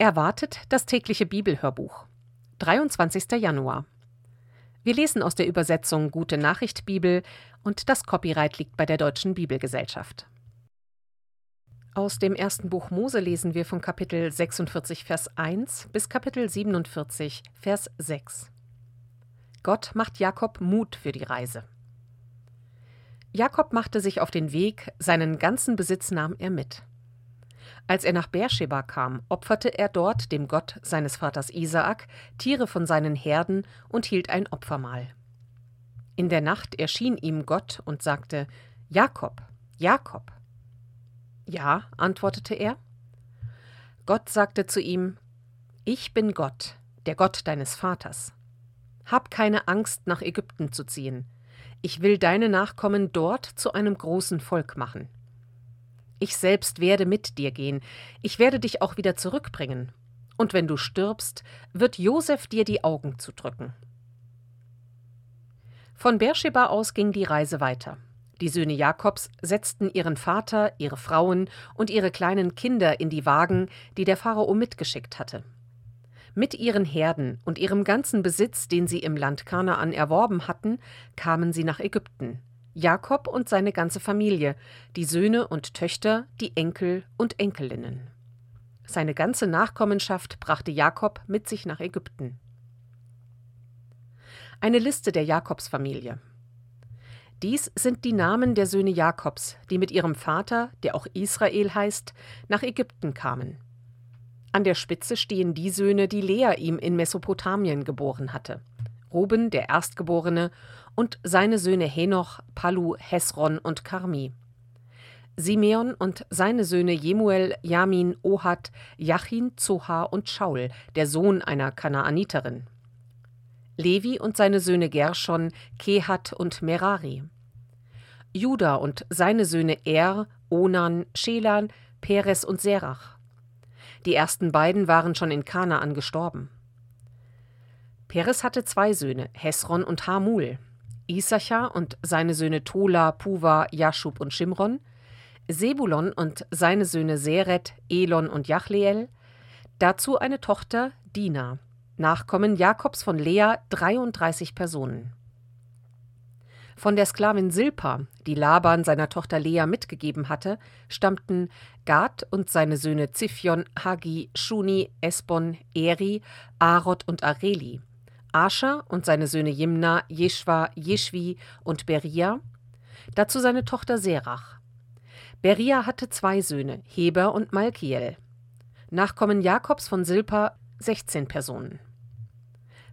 Erwartet das tägliche Bibelhörbuch. 23. Januar. Wir lesen aus der Übersetzung Gute Nachricht Bibel und das Copyright liegt bei der Deutschen Bibelgesellschaft. Aus dem ersten Buch Mose lesen wir von Kapitel 46, Vers 1 bis Kapitel 47, Vers 6. Gott macht Jakob Mut für die Reise. Jakob machte sich auf den Weg, seinen ganzen Besitz nahm er mit. Als er nach Beersheba kam, opferte er dort dem Gott seines Vaters Isaak Tiere von seinen Herden und hielt ein Opfermahl. In der Nacht erschien ihm Gott und sagte: Jakob, Jakob. Ja, antwortete er. Gott sagte zu ihm: Ich bin Gott, der Gott deines Vaters. Hab keine Angst, nach Ägypten zu ziehen. Ich will deine Nachkommen dort zu einem großen Volk machen. Ich selbst werde mit dir gehen, ich werde dich auch wieder zurückbringen. Und wenn du stirbst, wird Josef dir die Augen zudrücken. Von Beersheba aus ging die Reise weiter. Die Söhne Jakobs setzten ihren Vater, ihre Frauen und ihre kleinen Kinder in die Wagen, die der Pharao mitgeschickt hatte. Mit ihren Herden und ihrem ganzen Besitz, den sie im Land Kanaan erworben hatten, kamen sie nach Ägypten, Jakob und seine ganze Familie, die Söhne und Töchter, die Enkel und Enkelinnen. Seine ganze Nachkommenschaft brachte Jakob mit sich nach Ägypten. Eine Liste der Jakobsfamilie. Dies sind die Namen der Söhne Jakobs, die mit ihrem Vater, der auch Israel heißt, nach Ägypten kamen. An der Spitze stehen die Söhne, die Lea ihm in Mesopotamien geboren hatte. Ruben, der Erstgeborene, und seine Söhne Henoch, Palu, Hesron und Karmi. Simeon und seine Söhne Jemuel, Jamin, Ohad, Jachin, Zohar und Schaul, der Sohn einer Kanaaniterin. Levi und seine Söhne Gershon, Kehat und Merari. Juda und seine Söhne Er, Onan, Schelan, Peres und Serach. Die ersten beiden waren schon in Kanaan gestorben. Peres hatte zwei Söhne, Hesron und Hamul, Isachar und seine Söhne Tola, Puva, Jaschub und Shimron, Sebulon und seine Söhne Seret, Elon und Jachleel, dazu eine Tochter, Dina, Nachkommen Jakobs von Lea 33 Personen. Von der Sklavin Silpa, die Laban seiner Tochter Lea mitgegeben hatte, stammten Gad und seine Söhne Ziphion, Hagi, Shuni, Esbon, Eri, Arod und Areli, Ascher und seine Söhne Jimna, Jeschwa, Jeschwi und Beria, dazu seine Tochter Serach. Beria hatte zwei Söhne, Heber und Malkiel. Nachkommen Jakobs von Silpa 16 Personen.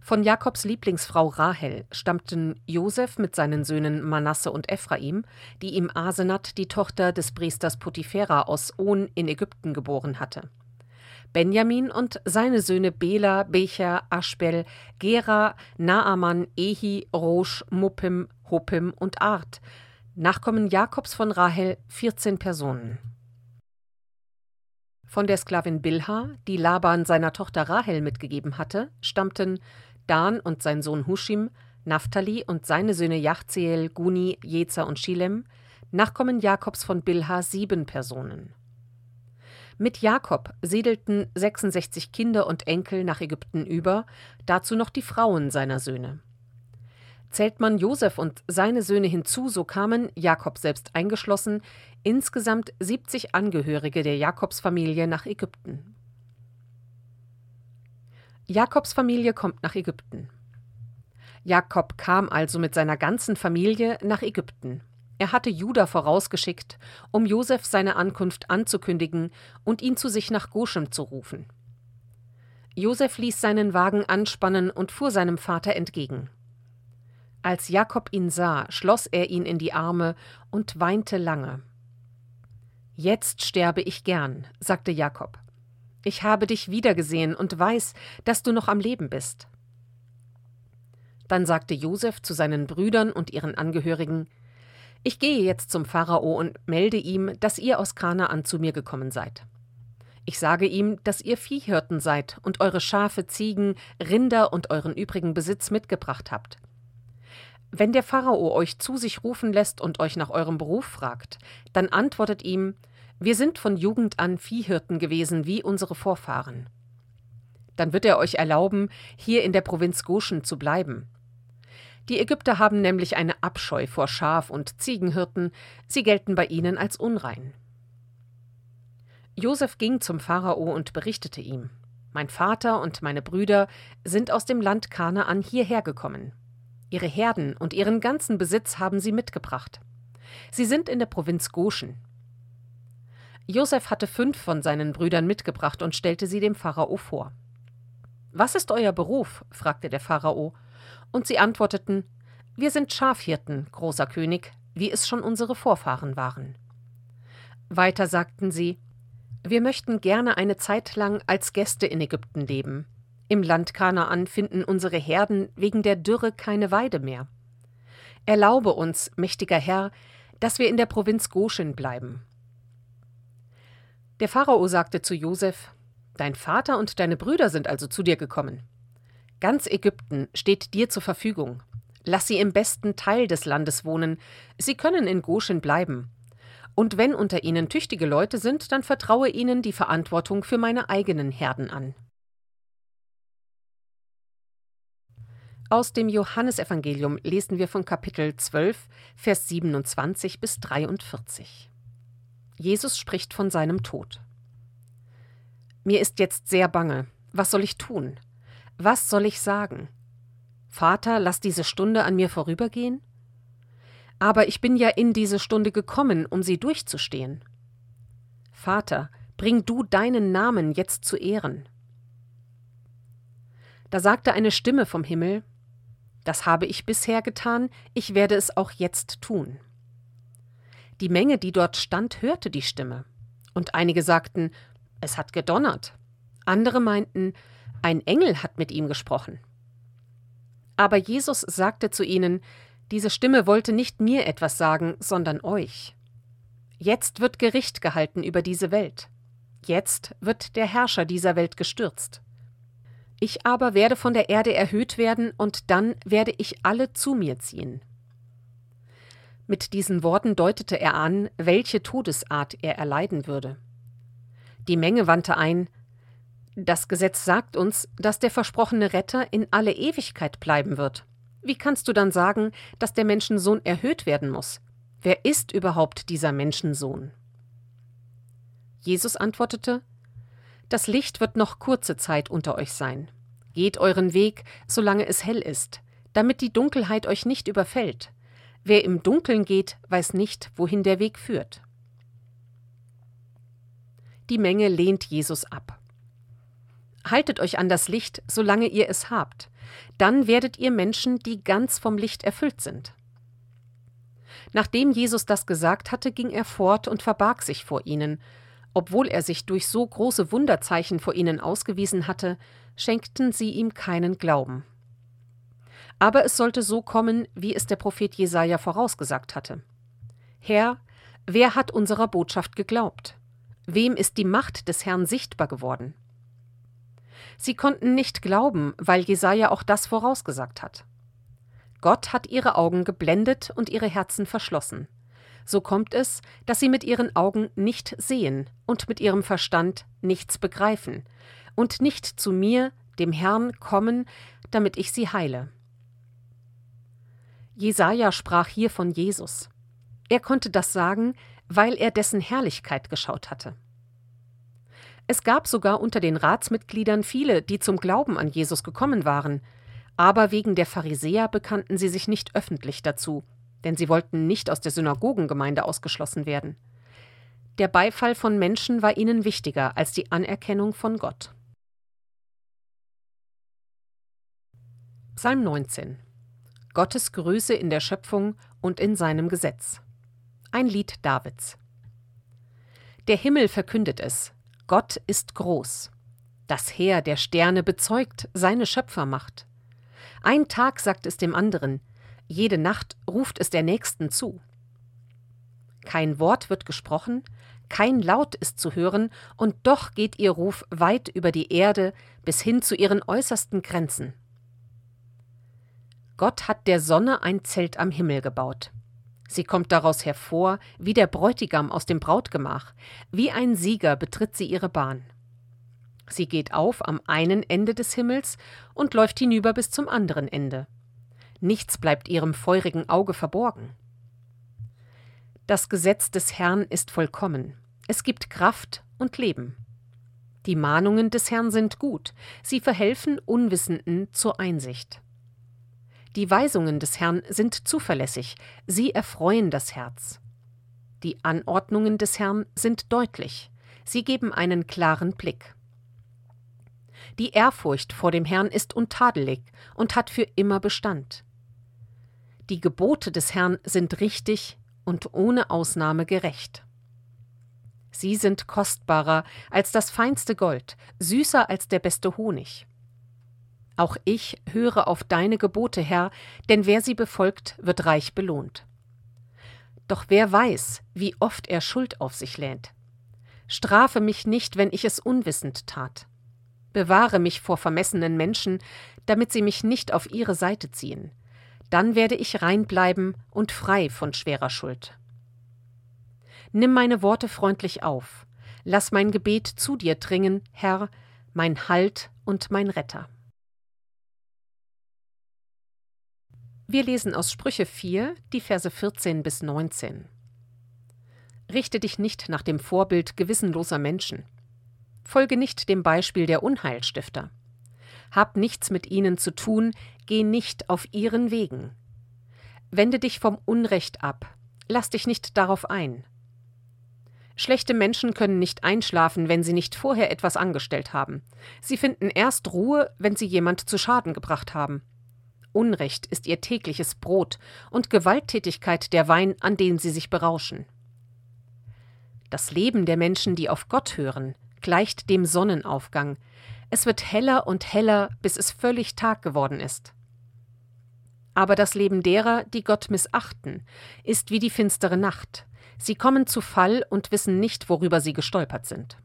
Von Jakobs Lieblingsfrau Rahel stammten Josef mit seinen Söhnen Manasse und Ephraim, die ihm Asenat, die Tochter des Priesters Potiphera aus On in Ägypten geboren hatte. Benjamin und seine Söhne Bela, Becher, Aschbel, Gera, Naaman, Ehi, Rosch, Muppim, Huppim und Art. Nachkommen Jakobs von Rahel 14 Personen. Von der Sklavin Bilha, die Laban seiner Tochter Rahel mitgegeben hatte, stammten Dan und sein Sohn Hushim, Naphtali und seine Söhne Jachzeel, Guni, Jezer und Schilem, Nachkommen Jakobs von Bilha sieben Personen. Mit Jakob siedelten 66 Kinder und Enkel nach Ägypten über, dazu noch die Frauen seiner Söhne. Zählt man Josef und seine Söhne hinzu, so kamen, Jakob selbst eingeschlossen, insgesamt 70 Angehörige der Jakobsfamilie nach Ägypten. Jakobs Familie kommt nach Ägypten. Jakob kam also mit seiner ganzen Familie nach Ägypten. Er hatte Juda vorausgeschickt, um Josef seine Ankunft anzukündigen und ihn zu sich nach Goshem zu rufen. Josef ließ seinen Wagen anspannen und fuhr seinem Vater entgegen. Als Jakob ihn sah, schloss er ihn in die Arme und weinte lange. Jetzt sterbe ich gern, sagte Jakob. Ich habe dich wiedergesehen und weiß, dass du noch am Leben bist. Dann sagte Josef zu seinen Brüdern und ihren Angehörigen ich gehe jetzt zum Pharao und melde ihm, dass ihr aus Kanaan zu mir gekommen seid. Ich sage ihm, dass ihr Viehhirten seid und eure Schafe, Ziegen, Rinder und euren übrigen Besitz mitgebracht habt. Wenn der Pharao euch zu sich rufen lässt und euch nach eurem Beruf fragt, dann antwortet ihm, wir sind von Jugend an Viehhirten gewesen wie unsere Vorfahren. Dann wird er euch erlauben, hier in der Provinz Goshen zu bleiben. Die Ägypter haben nämlich eine Abscheu vor Schaf- und Ziegenhirten, sie gelten bei ihnen als unrein. Josef ging zum Pharao und berichtete ihm: Mein Vater und meine Brüder sind aus dem Land Kanaan hierher gekommen. Ihre Herden und ihren ganzen Besitz haben sie mitgebracht. Sie sind in der Provinz Goshen. Josef hatte fünf von seinen Brüdern mitgebracht und stellte sie dem Pharao vor. Was ist euer Beruf? fragte der Pharao, und sie antworteten Wir sind Schafhirten, großer König, wie es schon unsere Vorfahren waren. Weiter sagten sie Wir möchten gerne eine Zeit lang als Gäste in Ägypten leben. Im Land Kanaan finden unsere Herden wegen der Dürre keine Weide mehr. Erlaube uns, mächtiger Herr, dass wir in der Provinz Goshen bleiben. Der Pharao sagte zu Josef: Dein Vater und deine Brüder sind also zu dir gekommen. Ganz Ägypten steht dir zur Verfügung. Lass sie im besten Teil des Landes wohnen. Sie können in Goshen bleiben. Und wenn unter ihnen tüchtige Leute sind, dann vertraue ihnen die Verantwortung für meine eigenen Herden an. Aus dem Johannesevangelium lesen wir von Kapitel 12, Vers 27 bis 43. Jesus spricht von seinem Tod. Mir ist jetzt sehr bange. Was soll ich tun? Was soll ich sagen? Vater, lass diese Stunde an mir vorübergehen? Aber ich bin ja in diese Stunde gekommen, um sie durchzustehen. Vater, bring du deinen Namen jetzt zu Ehren. Da sagte eine Stimme vom Himmel Das habe ich bisher getan, ich werde es auch jetzt tun. Die Menge, die dort stand, hörte die Stimme. Und einige sagten Es hat gedonnert. Andere meinten ein Engel hat mit ihm gesprochen. Aber Jesus sagte zu ihnen, diese Stimme wollte nicht mir etwas sagen, sondern euch. Jetzt wird Gericht gehalten über diese Welt. Jetzt wird der Herrscher dieser Welt gestürzt. Ich aber werde von der Erde erhöht werden, und dann werde ich alle zu mir ziehen. Mit diesen Worten deutete er an, welche Todesart er erleiden würde. Die Menge wandte ein, das Gesetz sagt uns, dass der versprochene Retter in alle Ewigkeit bleiben wird. Wie kannst du dann sagen, dass der Menschensohn erhöht werden muss? Wer ist überhaupt dieser Menschensohn? Jesus antwortete Das Licht wird noch kurze Zeit unter euch sein. Geht euren Weg, solange es hell ist, damit die Dunkelheit euch nicht überfällt. Wer im Dunkeln geht, weiß nicht, wohin der Weg führt. Die Menge lehnt Jesus ab. Haltet euch an das Licht, solange ihr es habt. Dann werdet ihr Menschen, die ganz vom Licht erfüllt sind. Nachdem Jesus das gesagt hatte, ging er fort und verbarg sich vor ihnen. Obwohl er sich durch so große Wunderzeichen vor ihnen ausgewiesen hatte, schenkten sie ihm keinen Glauben. Aber es sollte so kommen, wie es der Prophet Jesaja vorausgesagt hatte. Herr, wer hat unserer Botschaft geglaubt? Wem ist die Macht des Herrn sichtbar geworden? Sie konnten nicht glauben, weil Jesaja auch das vorausgesagt hat. Gott hat ihre Augen geblendet und ihre Herzen verschlossen. So kommt es, dass sie mit ihren Augen nicht sehen und mit ihrem Verstand nichts begreifen und nicht zu mir, dem Herrn, kommen, damit ich sie heile. Jesaja sprach hier von Jesus. Er konnte das sagen, weil er dessen Herrlichkeit geschaut hatte. Es gab sogar unter den Ratsmitgliedern viele, die zum Glauben an Jesus gekommen waren, aber wegen der Pharisäer bekannten sie sich nicht öffentlich dazu, denn sie wollten nicht aus der Synagogengemeinde ausgeschlossen werden. Der Beifall von Menschen war ihnen wichtiger als die Anerkennung von Gott. Psalm 19 Gottes Größe in der Schöpfung und in seinem Gesetz. Ein Lied Davids. Der Himmel verkündet es, Gott ist groß. Das Heer der Sterne bezeugt seine Schöpfermacht. Ein Tag sagt es dem anderen, jede Nacht ruft es der Nächsten zu. Kein Wort wird gesprochen, kein Laut ist zu hören, und doch geht ihr Ruf weit über die Erde bis hin zu ihren äußersten Grenzen. Gott hat der Sonne ein Zelt am Himmel gebaut. Sie kommt daraus hervor, wie der Bräutigam aus dem Brautgemach, wie ein Sieger betritt sie ihre Bahn. Sie geht auf am einen Ende des Himmels und läuft hinüber bis zum anderen Ende. Nichts bleibt ihrem feurigen Auge verborgen. Das Gesetz des Herrn ist vollkommen. Es gibt Kraft und Leben. Die Mahnungen des Herrn sind gut, sie verhelfen Unwissenden zur Einsicht. Die Weisungen des Herrn sind zuverlässig, sie erfreuen das Herz. Die Anordnungen des Herrn sind deutlich, sie geben einen klaren Blick. Die Ehrfurcht vor dem Herrn ist untadelig und hat für immer Bestand. Die Gebote des Herrn sind richtig und ohne Ausnahme gerecht. Sie sind kostbarer als das feinste Gold, süßer als der beste Honig. Auch ich höre auf deine Gebote, Herr, denn wer sie befolgt, wird reich belohnt. Doch wer weiß, wie oft er Schuld auf sich lähnt. Strafe mich nicht, wenn ich es unwissend tat. Bewahre mich vor vermessenen Menschen, damit sie mich nicht auf ihre Seite ziehen. Dann werde ich rein bleiben und frei von schwerer Schuld. Nimm meine Worte freundlich auf. Lass mein Gebet zu dir dringen, Herr, mein Halt und mein Retter. Wir lesen aus Sprüche 4, die Verse 14 bis 19. Richte dich nicht nach dem Vorbild gewissenloser Menschen. Folge nicht dem Beispiel der Unheilstifter. Hab nichts mit ihnen zu tun, geh nicht auf ihren Wegen. Wende dich vom Unrecht ab, lass dich nicht darauf ein. Schlechte Menschen können nicht einschlafen, wenn sie nicht vorher etwas angestellt haben. Sie finden erst Ruhe, wenn sie jemand zu Schaden gebracht haben. Unrecht ist ihr tägliches Brot und Gewalttätigkeit der Wein, an den sie sich berauschen. Das Leben der Menschen, die auf Gott hören, gleicht dem Sonnenaufgang. Es wird heller und heller, bis es völlig Tag geworden ist. Aber das Leben derer, die Gott missachten, ist wie die finstere Nacht. Sie kommen zu Fall und wissen nicht, worüber sie gestolpert sind.